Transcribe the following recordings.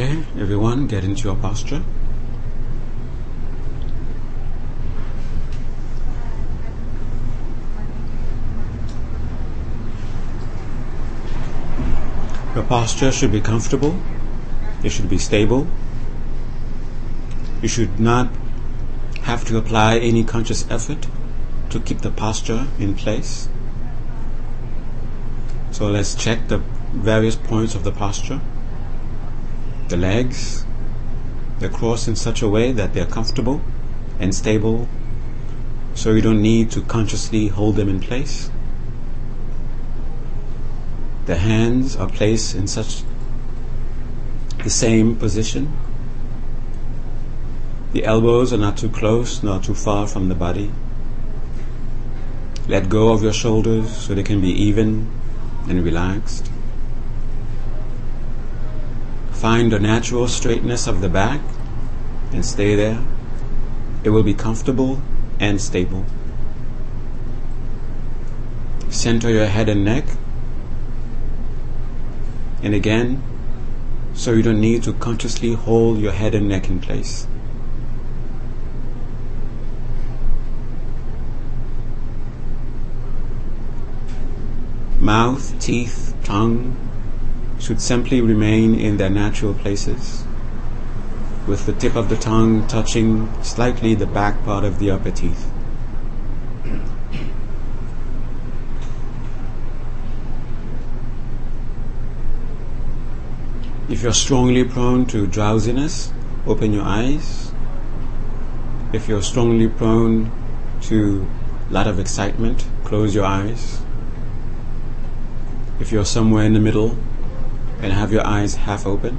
Okay, everyone, get into your posture. Your posture should be comfortable. It should be stable. You should not have to apply any conscious effort to keep the posture in place. So let's check the various points of the posture. The legs, they're crossed in such a way that they're comfortable and stable, so you don't need to consciously hold them in place. The hands are placed in such the same position. The elbows are not too close nor too far from the body. Let go of your shoulders so they can be even and relaxed. Find the natural straightness of the back and stay there. It will be comfortable and stable. Center your head and neck. And again, so you don't need to consciously hold your head and neck in place. Mouth, teeth, tongue should simply remain in their natural places, with the tip of the tongue touching slightly the back part of the upper teeth. If you're strongly prone to drowsiness, open your eyes. If you're strongly prone to a lot of excitement, close your eyes. If you're somewhere in the middle and have your eyes half opened,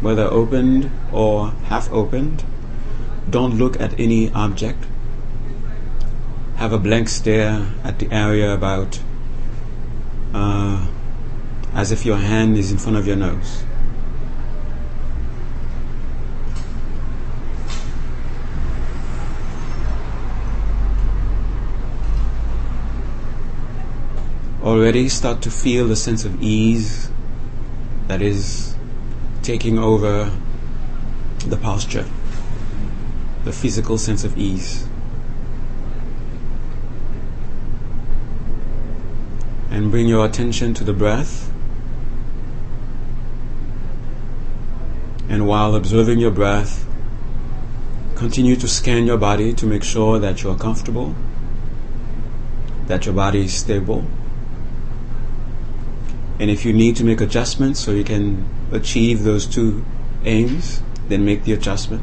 whether opened or half opened, don't look at any object. Have a blank stare at the area about uh, as if your hand is in front of your nose. Already start to feel the sense of ease that is taking over the posture, the physical sense of ease. And bring your attention to the breath. And while observing your breath, continue to scan your body to make sure that you are comfortable, that your body is stable. And if you need to make adjustments so you can achieve those two aims, then make the adjustment.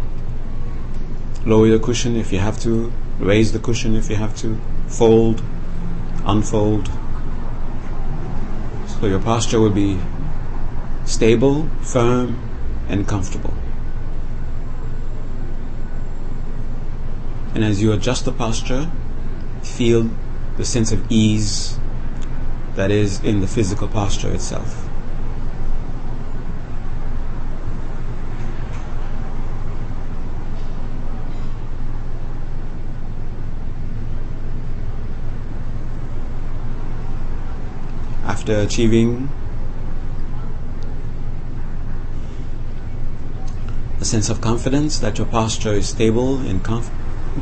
Lower your cushion if you have to, raise the cushion if you have to, fold, unfold. So your posture will be stable, firm, and comfortable. And as you adjust the posture, feel the sense of ease that is in the physical posture itself. After achieving a sense of confidence that your posture is stable and comf-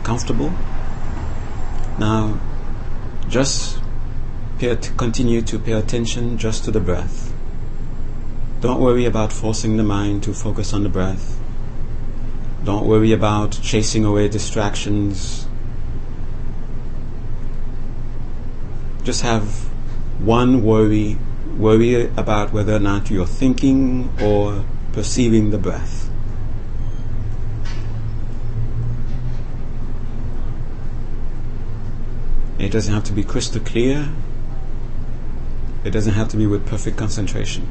comfortable, now just pay, continue to pay attention just to the breath. Don't worry about forcing the mind to focus on the breath. Don't worry about chasing away distractions. Just have one worry, worry about whether or not you're thinking or perceiving the breath. It doesn't have to be crystal clear. It doesn't have to be with perfect concentration.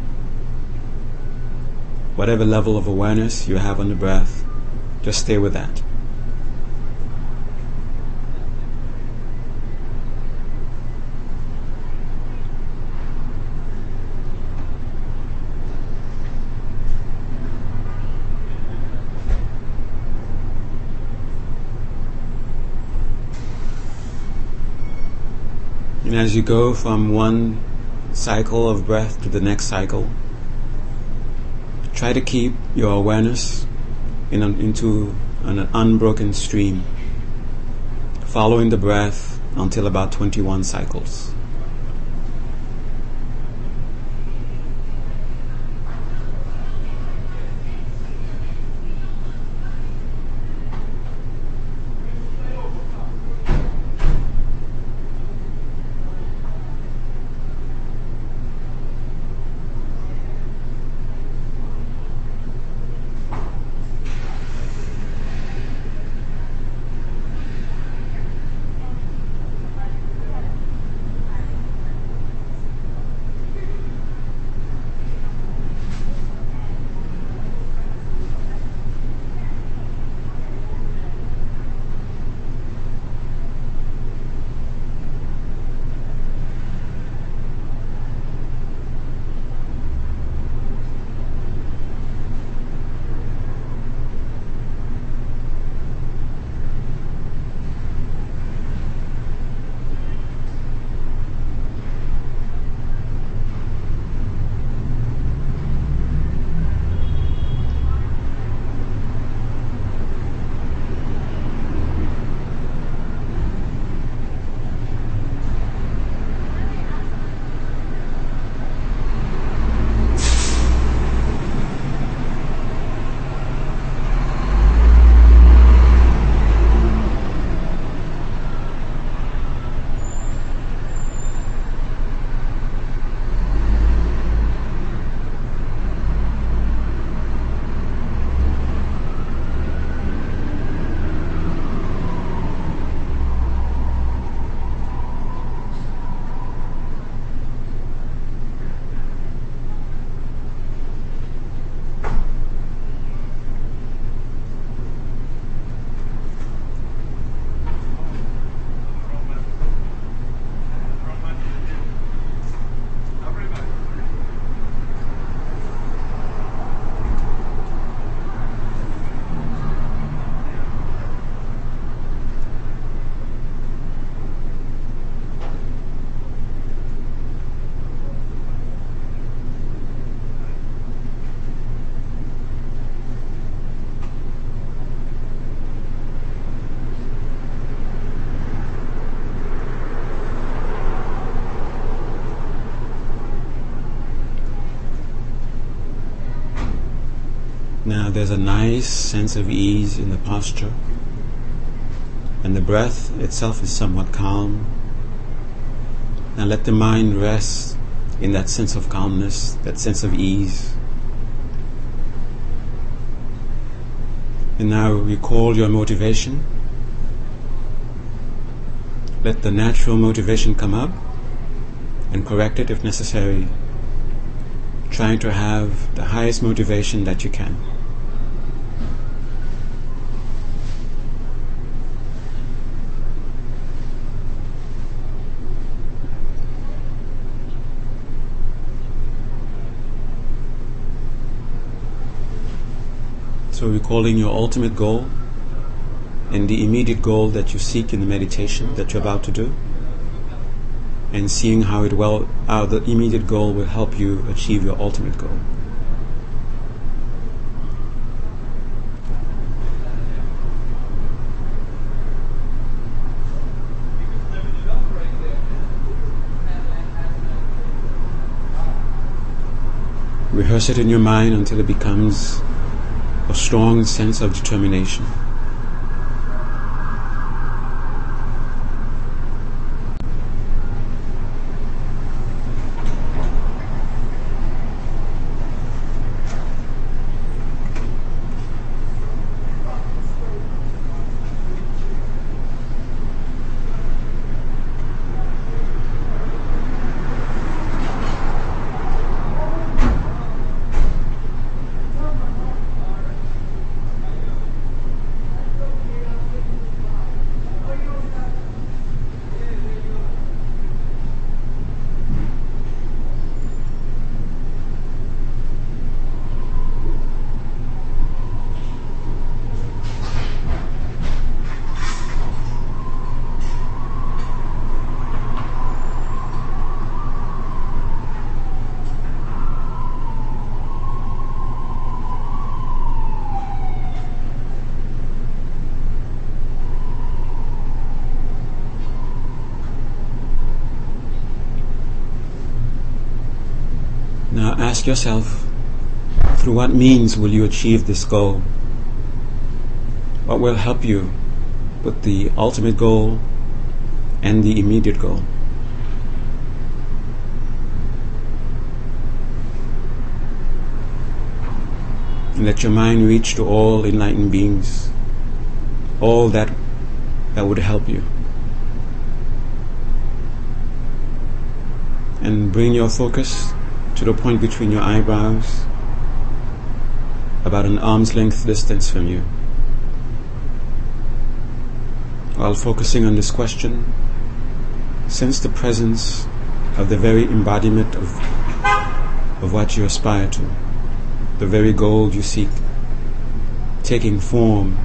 Whatever level of awareness you have on the breath, just stay with that. And as you go from one cycle of breath to the next cycle, try to keep your awareness in an, into an unbroken stream, following the breath until about 21 cycles. Now there's a nice sense of ease in the posture, and the breath itself is somewhat calm. Now let the mind rest in that sense of calmness, that sense of ease. And now recall your motivation. Let the natural motivation come up and correct it if necessary, trying to have the highest motivation that you can. So, recalling your ultimate goal and the immediate goal that you seek in the meditation that you're about to do, and seeing how it will, how the immediate goal will help you achieve your ultimate goal. Rehearse it in your mind until it becomes a strong sense of determination. Ask yourself, through what means will you achieve this goal? What will help you with the ultimate goal and the immediate goal? And let your mind reach to all enlightened beings, all that that would help you. And bring your focus to the point between your eyebrows, about an arm's length distance from you. While focusing on this question, sense the presence of the very embodiment of, of what you aspire to, the very goal you seek, taking form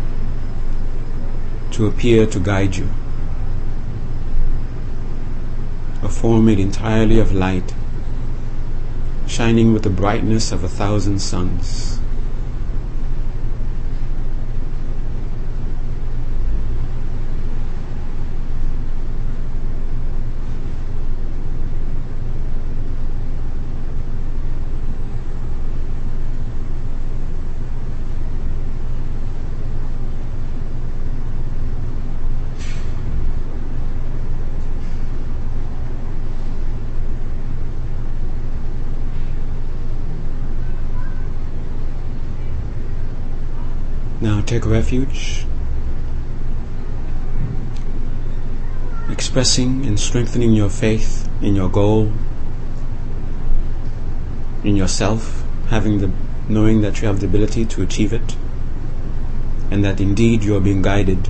to appear to guide you. A form made entirely of light, shining with the brightness of a thousand suns. Now take refuge, expressing and strengthening your faith in your goal, in yourself, having the knowing that you have the ability to achieve it, and that indeed you are being guided.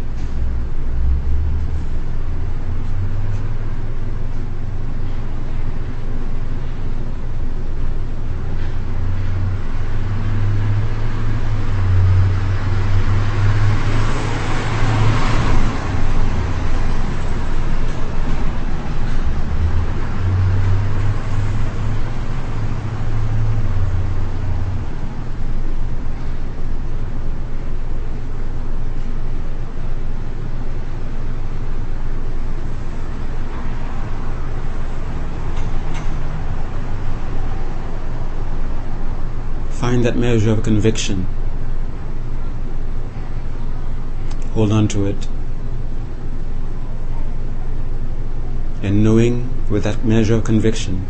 Find that measure of conviction. Hold on to it. And knowing with that measure of conviction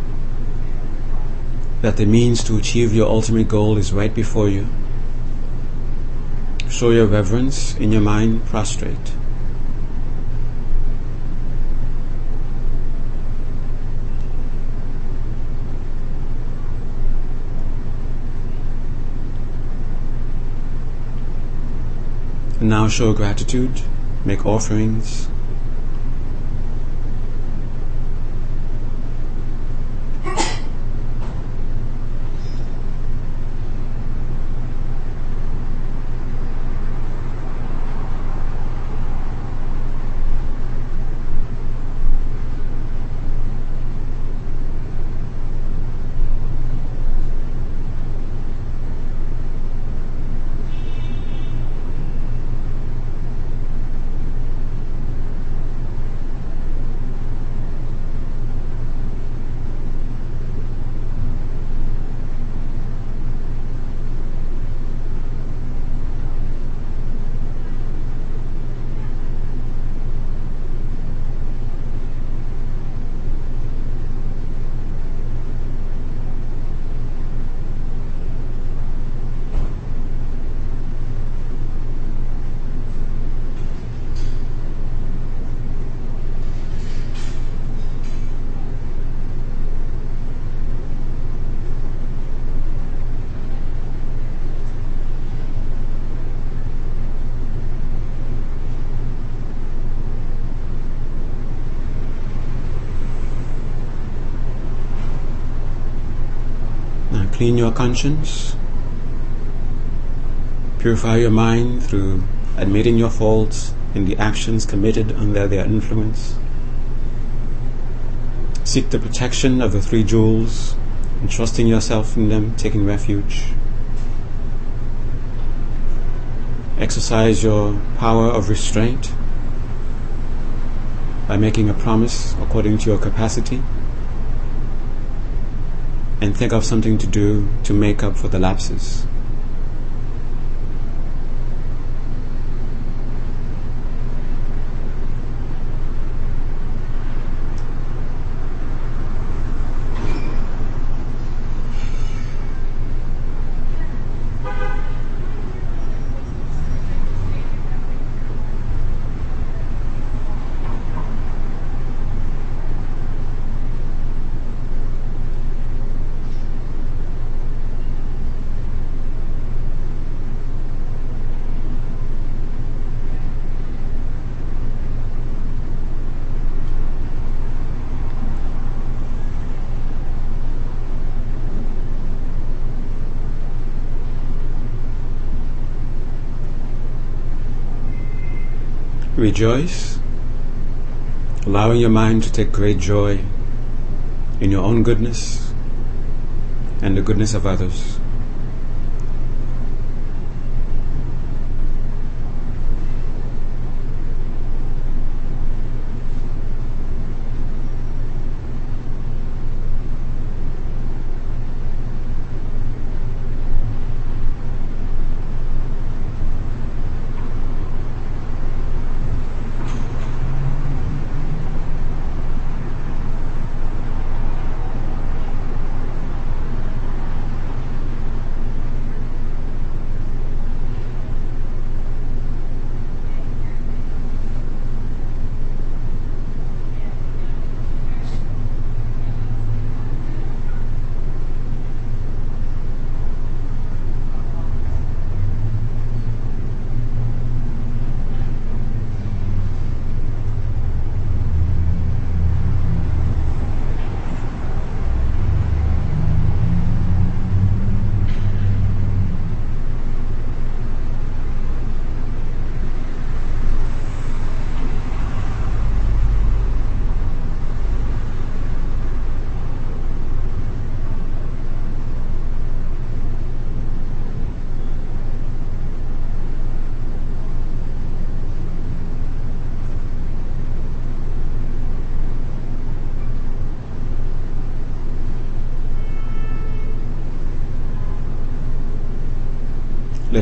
that the means to achieve your ultimate goal is right before you, show your reverence in your mind prostrate. And now show gratitude, make offerings. Clean your conscience. Purify your mind through admitting your faults in the actions committed under their influence. Seek the protection of the three jewels, entrusting yourself in them, taking refuge. Exercise your power of restraint by making a promise according to your capacity. And think of something to do to make up for the lapses. Rejoice, allowing your mind to take great joy in your own goodness and the goodness of others.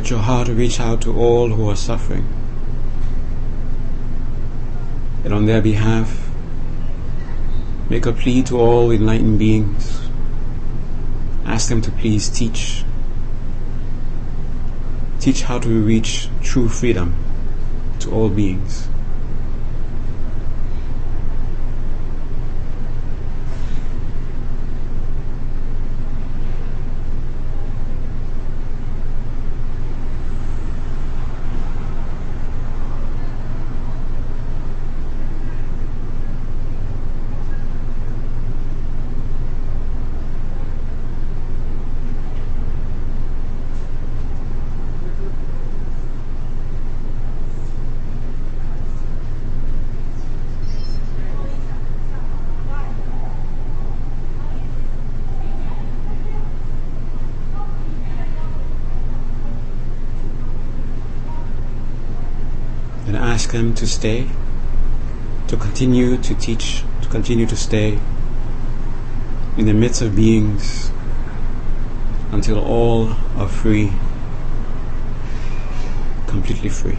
Let your heart reach out to all who are suffering. And on their behalf, make a plea to all enlightened beings. Ask them to please teach. Teach how to reach true freedom to all beings. and ask them to stay, to continue to teach, to continue to stay in the midst of beings until all are free, completely free.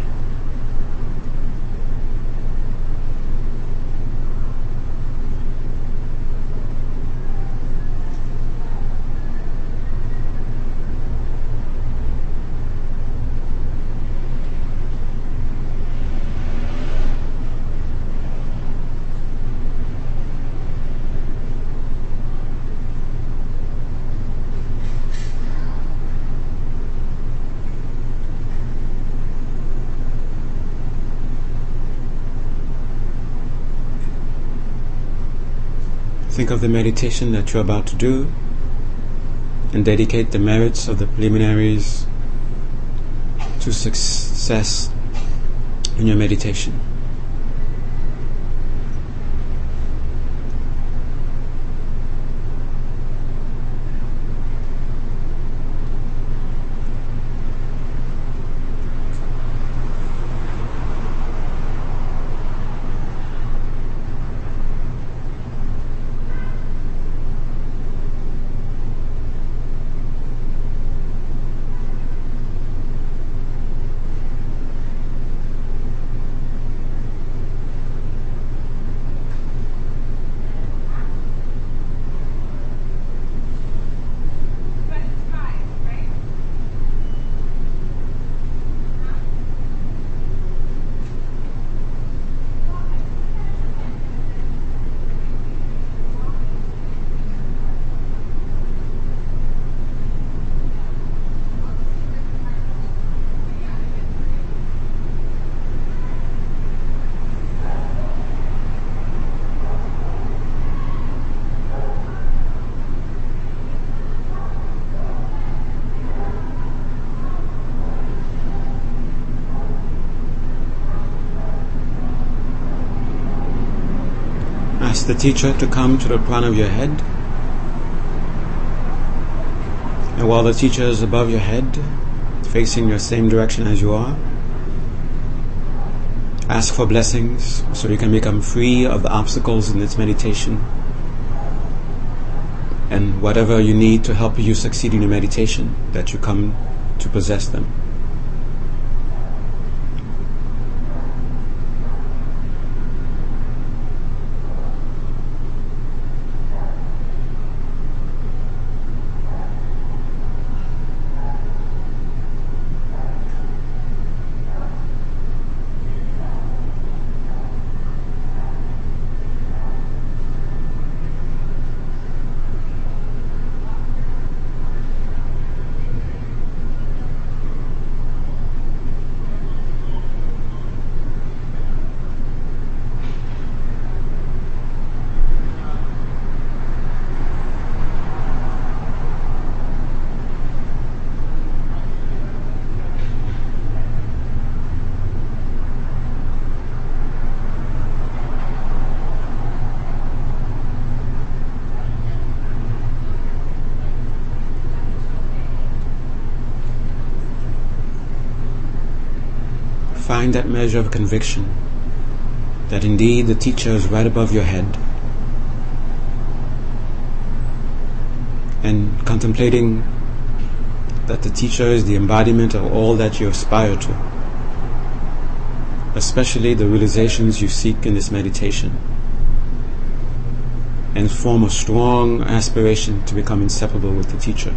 Think of the meditation that you're about to do and dedicate the merits of the preliminaries to success in your meditation. Ask the teacher to come to the crown of your head. And while the teacher is above your head, facing your same direction as you are, ask for blessings so you can become free of the obstacles in this meditation. And whatever you need to help you succeed in your meditation, that you come to possess them. find that measure of conviction that indeed the teacher is right above your head. And contemplating that the teacher is the embodiment of all that you aspire to, especially the realizations you seek in this meditation, and form a strong aspiration to become inseparable with the teacher.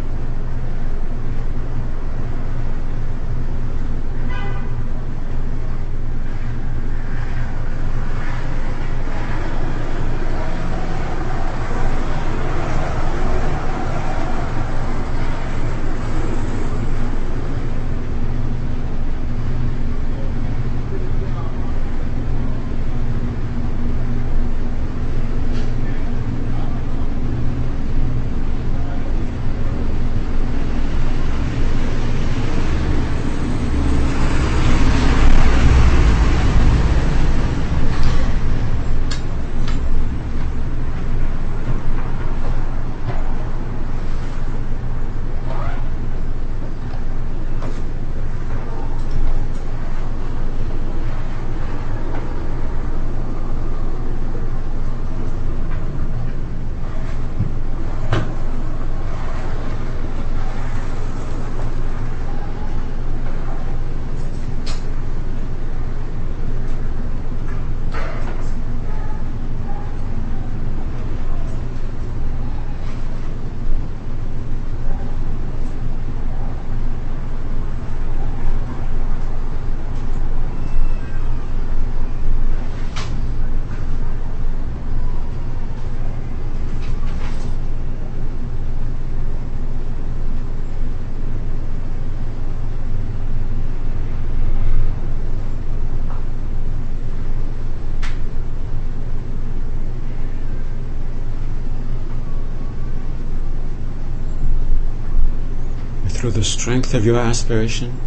Through the strength of your aspiration,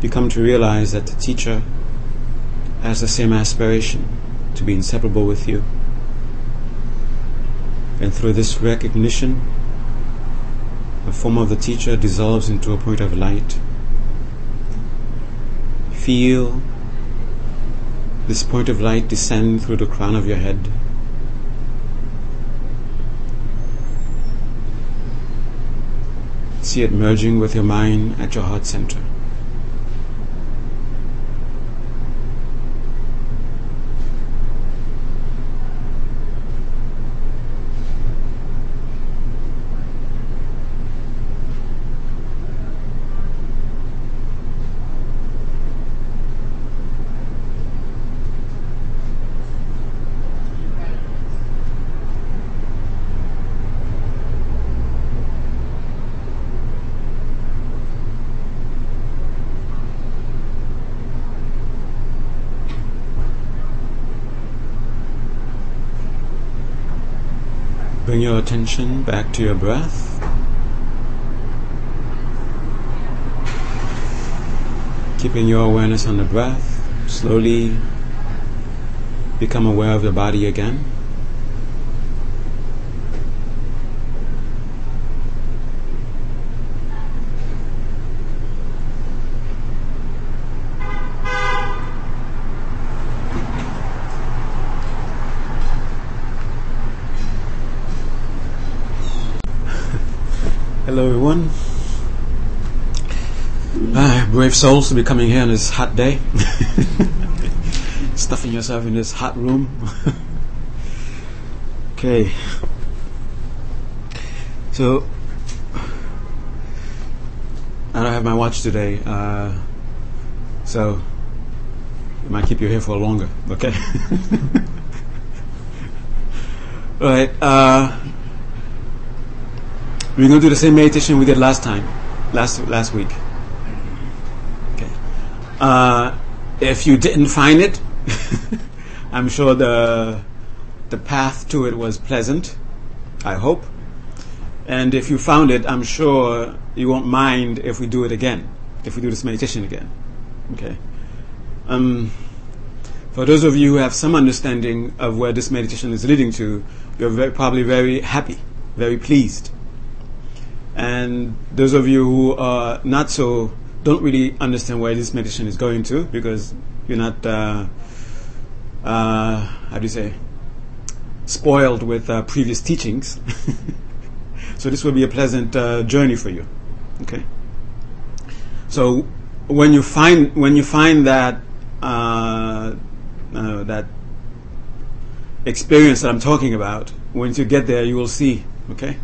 you come to realize that the teacher has the same aspiration to be inseparable with you. And through this recognition, the form of the teacher dissolves into a point of light. Feel this point of light descend through the crown of your head. See it merging with your mind at your heart center. Bring your attention back to your breath. Keeping your awareness on the breath, slowly become aware of the body again. Everyone. Ah, brave souls to be coming here on this hot day. Stuffing yourself in this hot room. okay. So, I don't have my watch today, uh, so it might keep you here for longer, okay? Right. Uh, we're going to do the same meditation we did last time, last last week. Okay. Uh, if you didn't find it, I'm sure the the path to it was pleasant. I hope. And if you found it, I'm sure you won't mind if we do it again, if we do this meditation again. Okay. Um, for those of you who have some understanding of where this meditation is leading to, you're very, probably very happy, very pleased and those of you who are not so don't really understand where this meditation is going to because you're not uh, uh, how do you say spoiled with uh, previous teachings. So this will be a pleasant uh, journey for you. Okay? So when you find when you find that uh, uh, that experience that I'm talking about once you get there you will see. Okay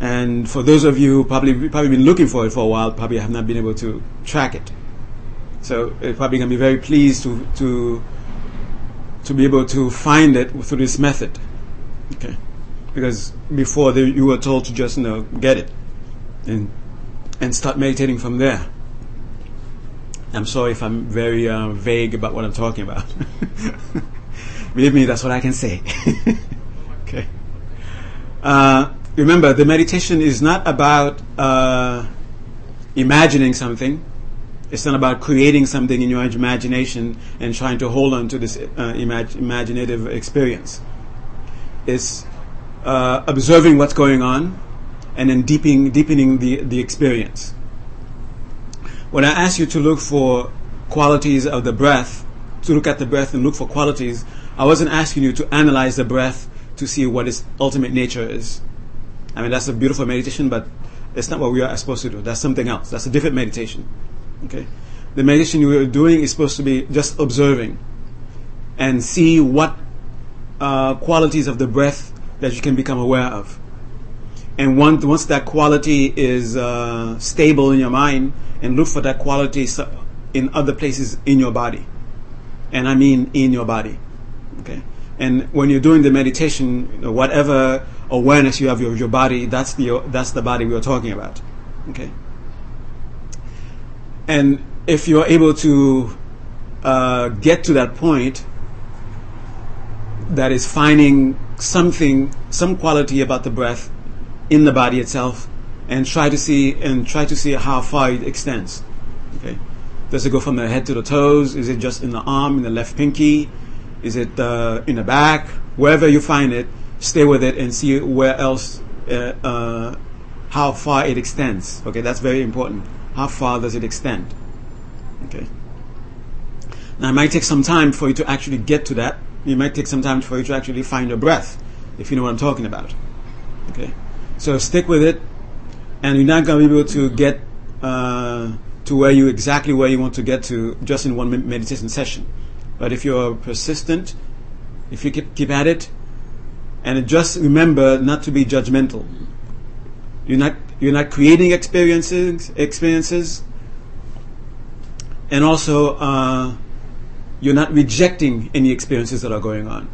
and for those of you who probably probably been looking for it for a while, probably have not been able to track it. So you're probably going to be very pleased to to to be able to find it through this method. Okay, because before you were told to just you know get it and and start meditating from there. I'm sorry if I'm very uh, vague about what I'm talking about. Believe me, that's what I can say. okay. Uh, remember, the meditation is not about uh, imagining something. It's not about creating something in your imagination and trying to hold on to this uh, imag- imaginative experience. It's uh, observing what's going on and then deepening, deepening the, the experience. When I ask you to look for qualities of the breath, to look at the breath and look for qualities, I wasn't asking you to analyze the breath to see what its ultimate nature is. I mean, that's a beautiful meditation, but it's not what we are supposed to do. That's something else. That's a different meditation. Okay? The meditation you are doing is supposed to be just observing and see what uh, qualities of the breath that you can become aware of. And once, once that quality is uh, stable in your mind, and look for that quality in other places in your body. And I mean in your body. Okay? And when you're doing the meditation, whatever awareness you have of your body, that's the, that's the body we are talking about. Okay? And if you're able to uh, get to that point, that is finding something, some quality about the breath in the body itself, and try to see and try to see how far it extends. Okay, does it go from the head to the toes? Is it just in the arm, in the left pinky? Is it uh, in the back? Wherever you find it, stay with it and see where else, uh, uh, how far it extends. Okay, that's very important. How far does it extend? Okay. Now, it might take some time for you to actually get to that. It might take some time for you to actually find your breath, if you know what I'm talking about. Okay. So stick with it, and you're not going to be able to get uh, to where you exactly where you want to get to just in one meditation session. But if you're persistent, if you keep, keep at it, and just remember not to be judgmental. You're not you're not creating experiences experiences, and also uh, you're not rejecting any experiences that are going on.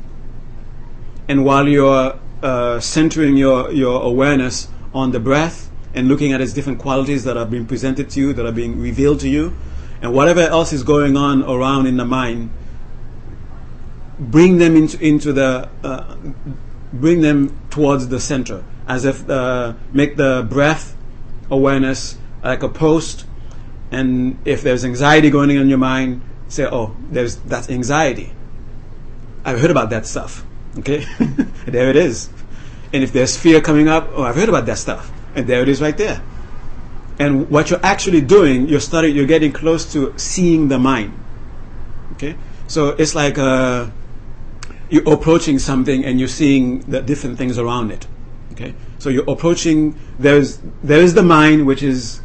And while you're uh, centering your your awareness on the breath and looking at its different qualities that are being presented to you, that are being revealed to you, and whatever else is going on around in the mind, bring them into into the uh, bring them towards the center, as if uh, make the breath awareness like a post. And if there's anxiety going on in your mind, say, "Oh, there's that's anxiety." I've heard about that stuff. Okay, there it is. And if there's fear coming up, oh, I've heard about that stuff, and there it is right there. And what you're actually doing, you're starting, you're getting close to seeing the mind. Okay, so it's like uh, you're approaching something and you're seeing the different things around it. Okay, so you're approaching. There's there is the mind which is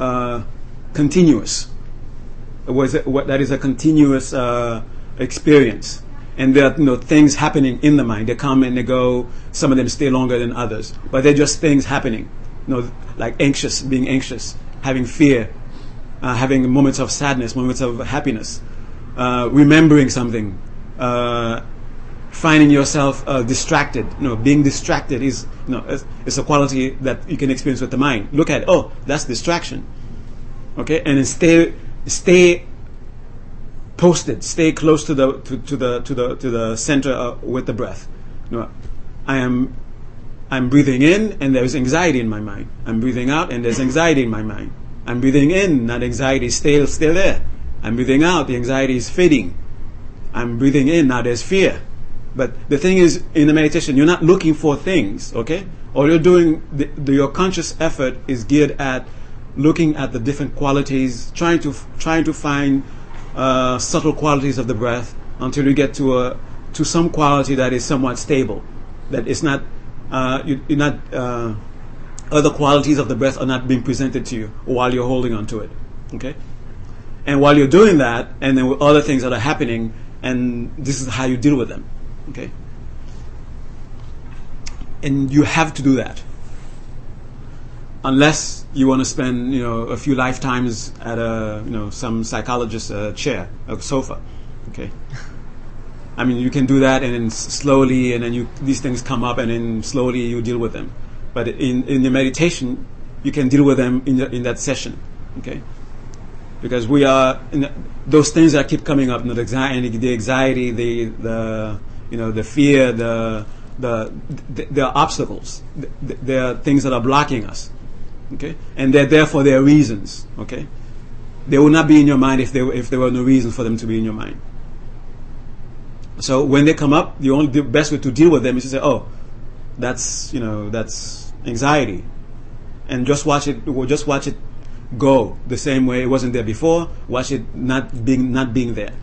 uh, continuous. Was it, what, that is a continuous uh, experience, and there are you know, things happening in the mind. They come and they go. Some of them stay longer than others, but they're just things happening. You know, like anxious, being anxious, having fear, uh, having moments of sadness, moments of happiness, uh, remembering something, uh, finding yourself uh, distracted. You know, being distracted is you know is a quality that you can experience with the mind. Look at oh, that's distraction. Okay, and then stay stay posted, stay close to the to, to the to the to the center uh, with the breath. You know, I am I'm breathing in and there's anxiety in my mind. I'm breathing out and there's anxiety in my mind. I'm breathing in, that anxiety is still still there. I'm breathing out, the anxiety is fading. I'm breathing in, now there's fear. But the thing is, in the meditation, you're not looking for things, okay? All you're doing, the, the, your conscious effort is geared at looking at the different qualities, trying to trying to find uh, subtle qualities of the breath until you get to a to some quality that is somewhat stable, that is not uh, you, are not uh, other qualities of the breath are not being presented to you while you're holding on to it. Okay, and while you're doing that, and then other things that are happening, and this is how you deal with them. Okay, and you have to do that unless you want to spend you know a few lifetimes at a you know some psychologist's uh, chair, a sofa. Okay. I mean, you can do that, and then slowly, and then you these things come up, and then slowly you deal with them. But in in the meditation, you can deal with them in the, in that session, okay? Because we are the, those things that keep coming up, you know, the anxiety, the anxiety, the the you know the fear, the the, the there are obstacles. There are things that are blocking us, okay? And they're there for their reasons, okay? They will not be in your mind if there if there were no reason for them to be in your mind. So when they come up, the only the best way to deal with them is to say, "Oh, that's you know that's anxiety," and just watch it. Just watch it go the same way it wasn't there before. Watch it not being not being there.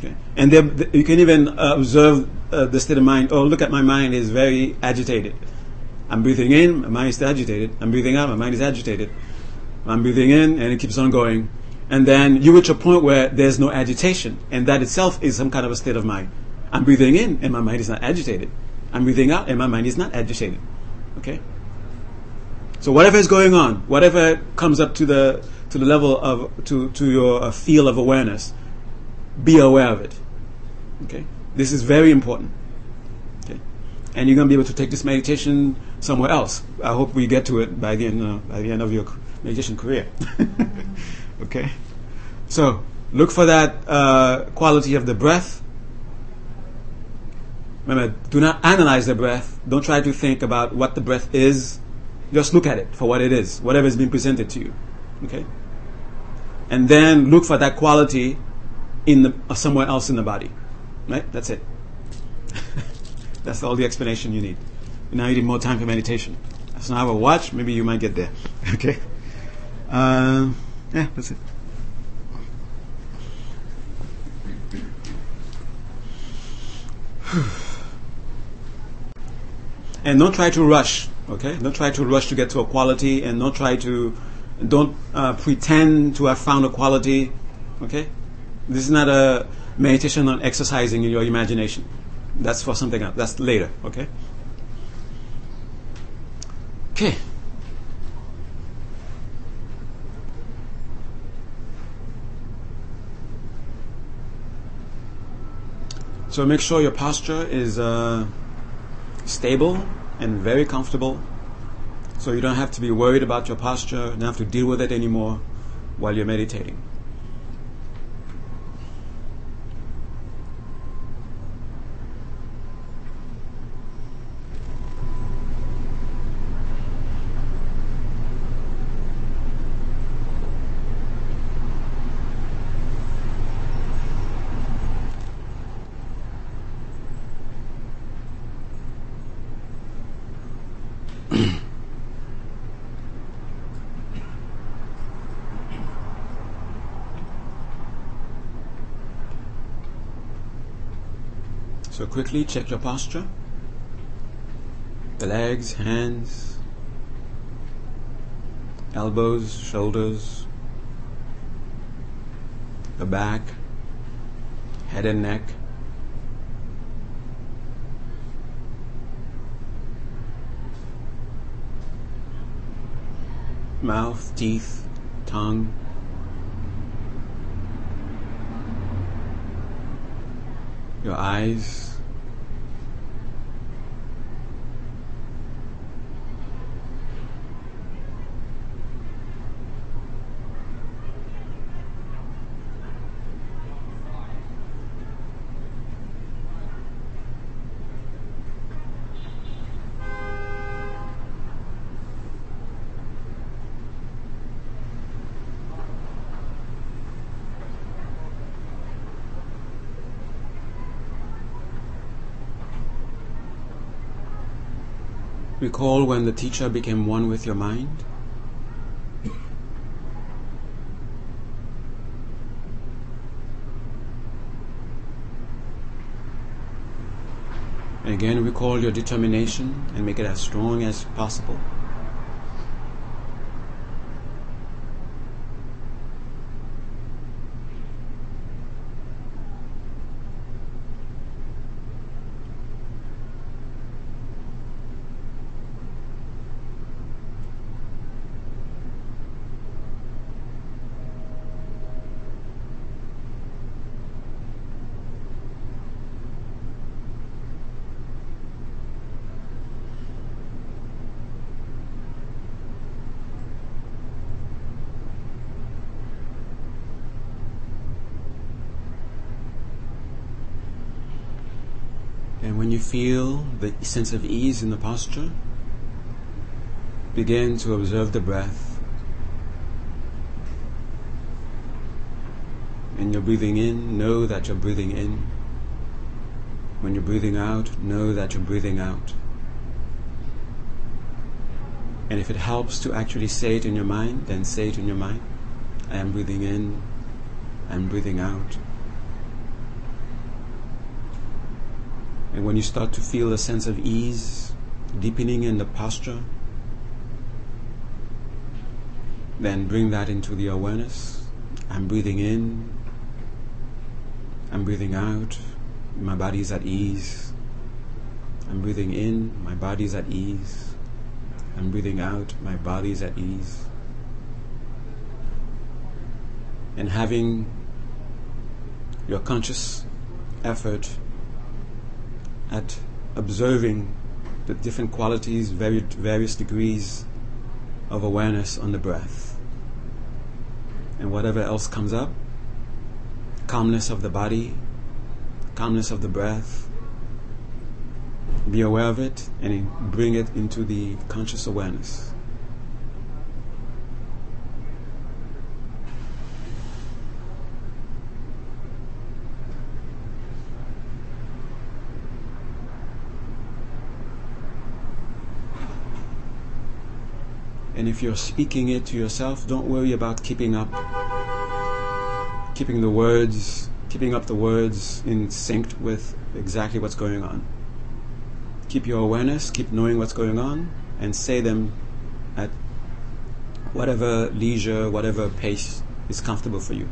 Okay. And then you can even observe uh, the state of mind. Oh, look at my mind is very agitated. I'm breathing in, my mind is agitated. I'm breathing out, my mind is agitated. I'm breathing in, and it keeps on going and then you reach a point where there's no agitation, and that itself is some kind of a state of mind. I'm breathing in, and my mind is not agitated. I'm breathing out, and my mind is not agitated. Okay. So whatever is going on, whatever comes up to the to the level of to to your uh, field of awareness, be aware of it. Okay. This is very important. Okay. And you're going to be able to take this meditation somewhere else. I hope we get to it by the end uh, by the end of your meditation career. Okay? So, look for that uh, quality of the breath. Remember, do not analyze the breath. Don't try to think about what the breath is. Just look at it for what it is, whatever is being presented to you. Okay? And then look for that quality in the, uh, somewhere else in the body. Right? That's it. That's all the explanation you need. Now you need more time for meditation. So now have a watch. Maybe you might get there. okay? Uh, yeah, that's it. and don't try to rush, okay? Don't try to rush to get to a quality and don't try to, don't uh, pretend to have found a quality, okay? This is not a meditation on exercising in your imagination. That's for something else. That's later, okay? Okay. So make sure your posture is uh, stable and very comfortable. So you don't have to be worried about your posture, don't have to deal with it anymore while you're meditating. Quickly check your posture. the legs, hands, elbows, shoulders, the back, head and neck. Mouth, teeth, tongue. Your eyes. Recall when the teacher became one with your mind. Again, recall your determination and make it as strong as possible. Feel the sense of ease in the posture, begin to observe the breath. And you're breathing in, know that you're breathing in. When you're breathing out, know that you're breathing out. And if it helps to actually say it in your mind, then say it in your mind. I am breathing in, I am breathing out. And when you start to feel a sense of ease deepening in the posture, then bring that into the awareness. I'm breathing in, I'm breathing out, my body is at ease. I'm breathing in, my body is at ease. I'm breathing out, my body is at ease. And having your conscious effort at observing the different qualities, varied, various degrees of awareness on the breath. And whatever else comes up, calmness of the body, calmness of the breath, be aware of it and bring it into the conscious awareness. And if you're speaking it to yourself, don't worry about keeping up, keeping the words, keeping up the words in sync with exactly what's going on. Keep your awareness, keep knowing what's going on, and say them at whatever leisure, whatever pace is comfortable for you.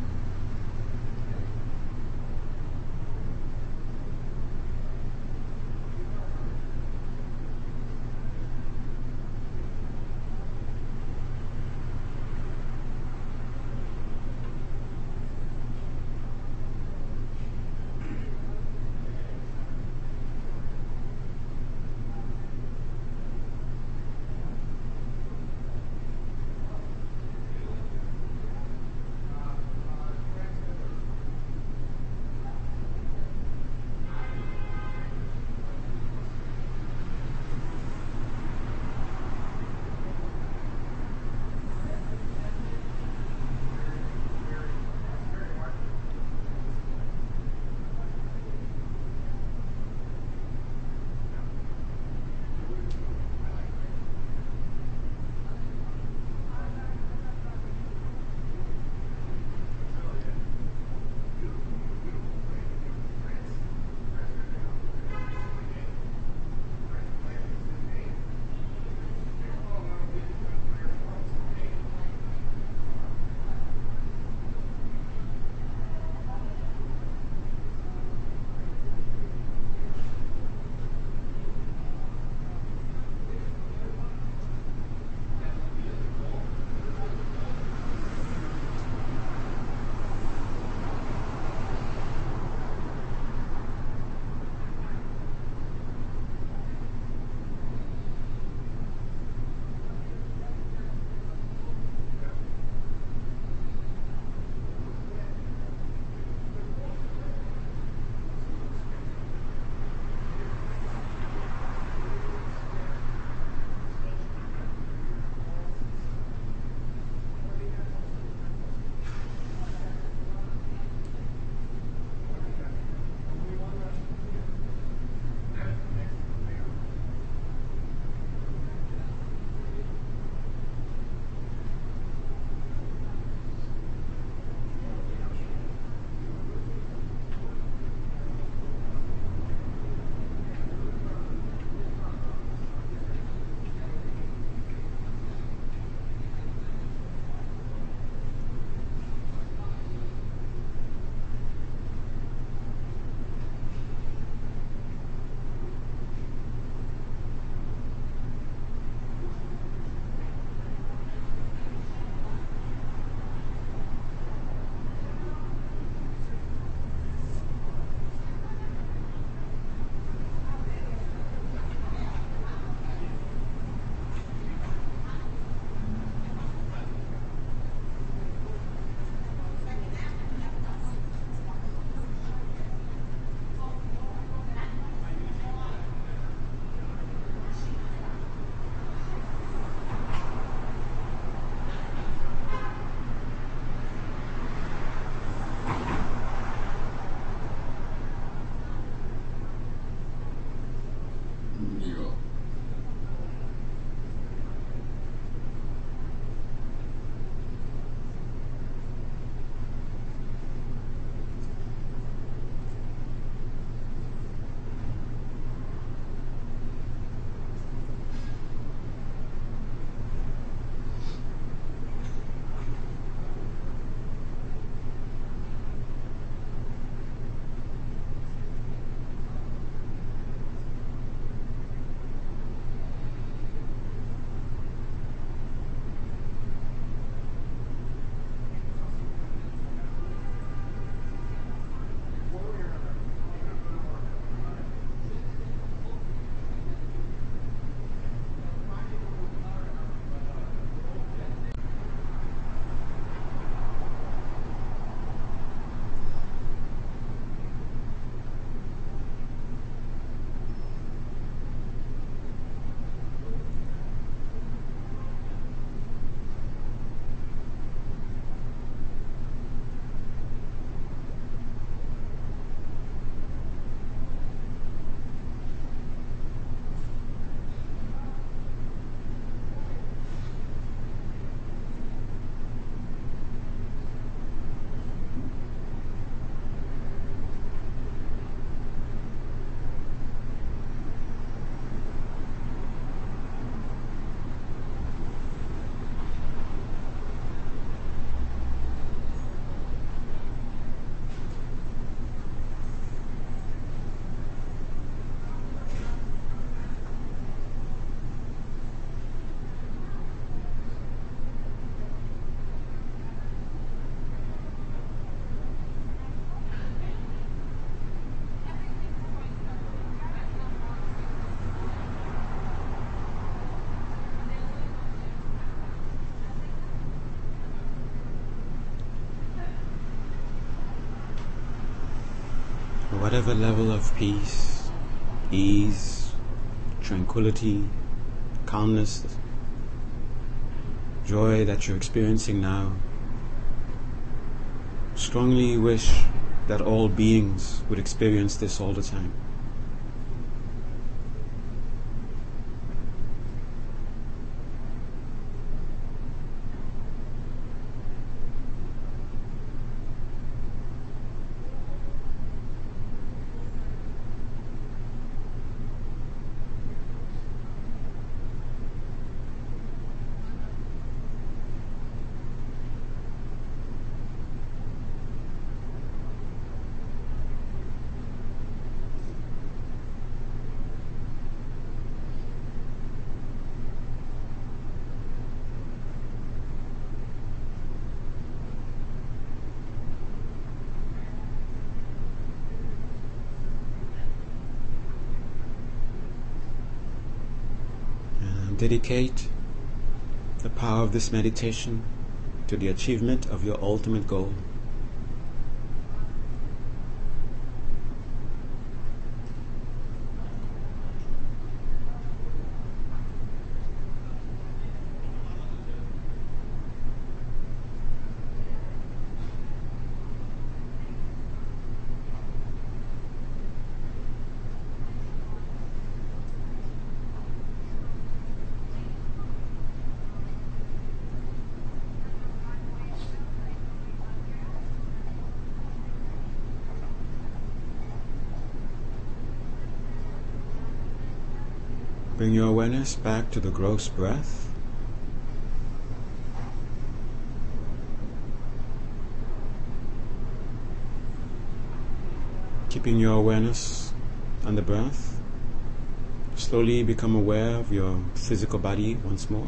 Whatever level of peace, ease, tranquility, calmness, joy that you're experiencing now, strongly wish that all beings would experience this all the time. Dedicate the power of this meditation to the achievement of your ultimate goal. Bring your awareness back to the gross breath. Keeping your awareness on the breath. Slowly become aware of your physical body once more.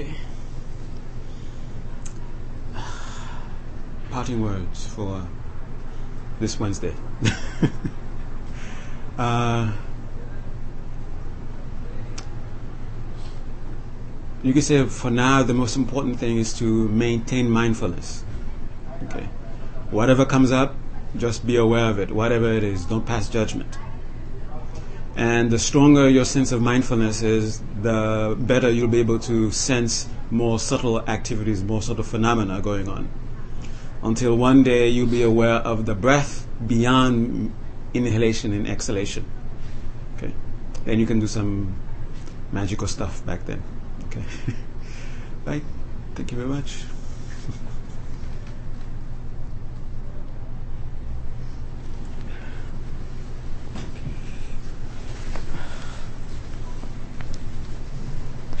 Okay. Parting words for this Wednesday. uh, you can say for now the most important thing is to maintain mindfulness. Okay. Whatever comes up, just be aware of it. Whatever it is, don't pass judgment. And the stronger your sense of mindfulness is, the better you'll be able to sense more subtle activities, more subtle phenomena going on. Until one day you'll be aware of the breath beyond inhalation and exhalation. Okay. Then you can do some magical stuff back then. Okay. right. Thank you very much.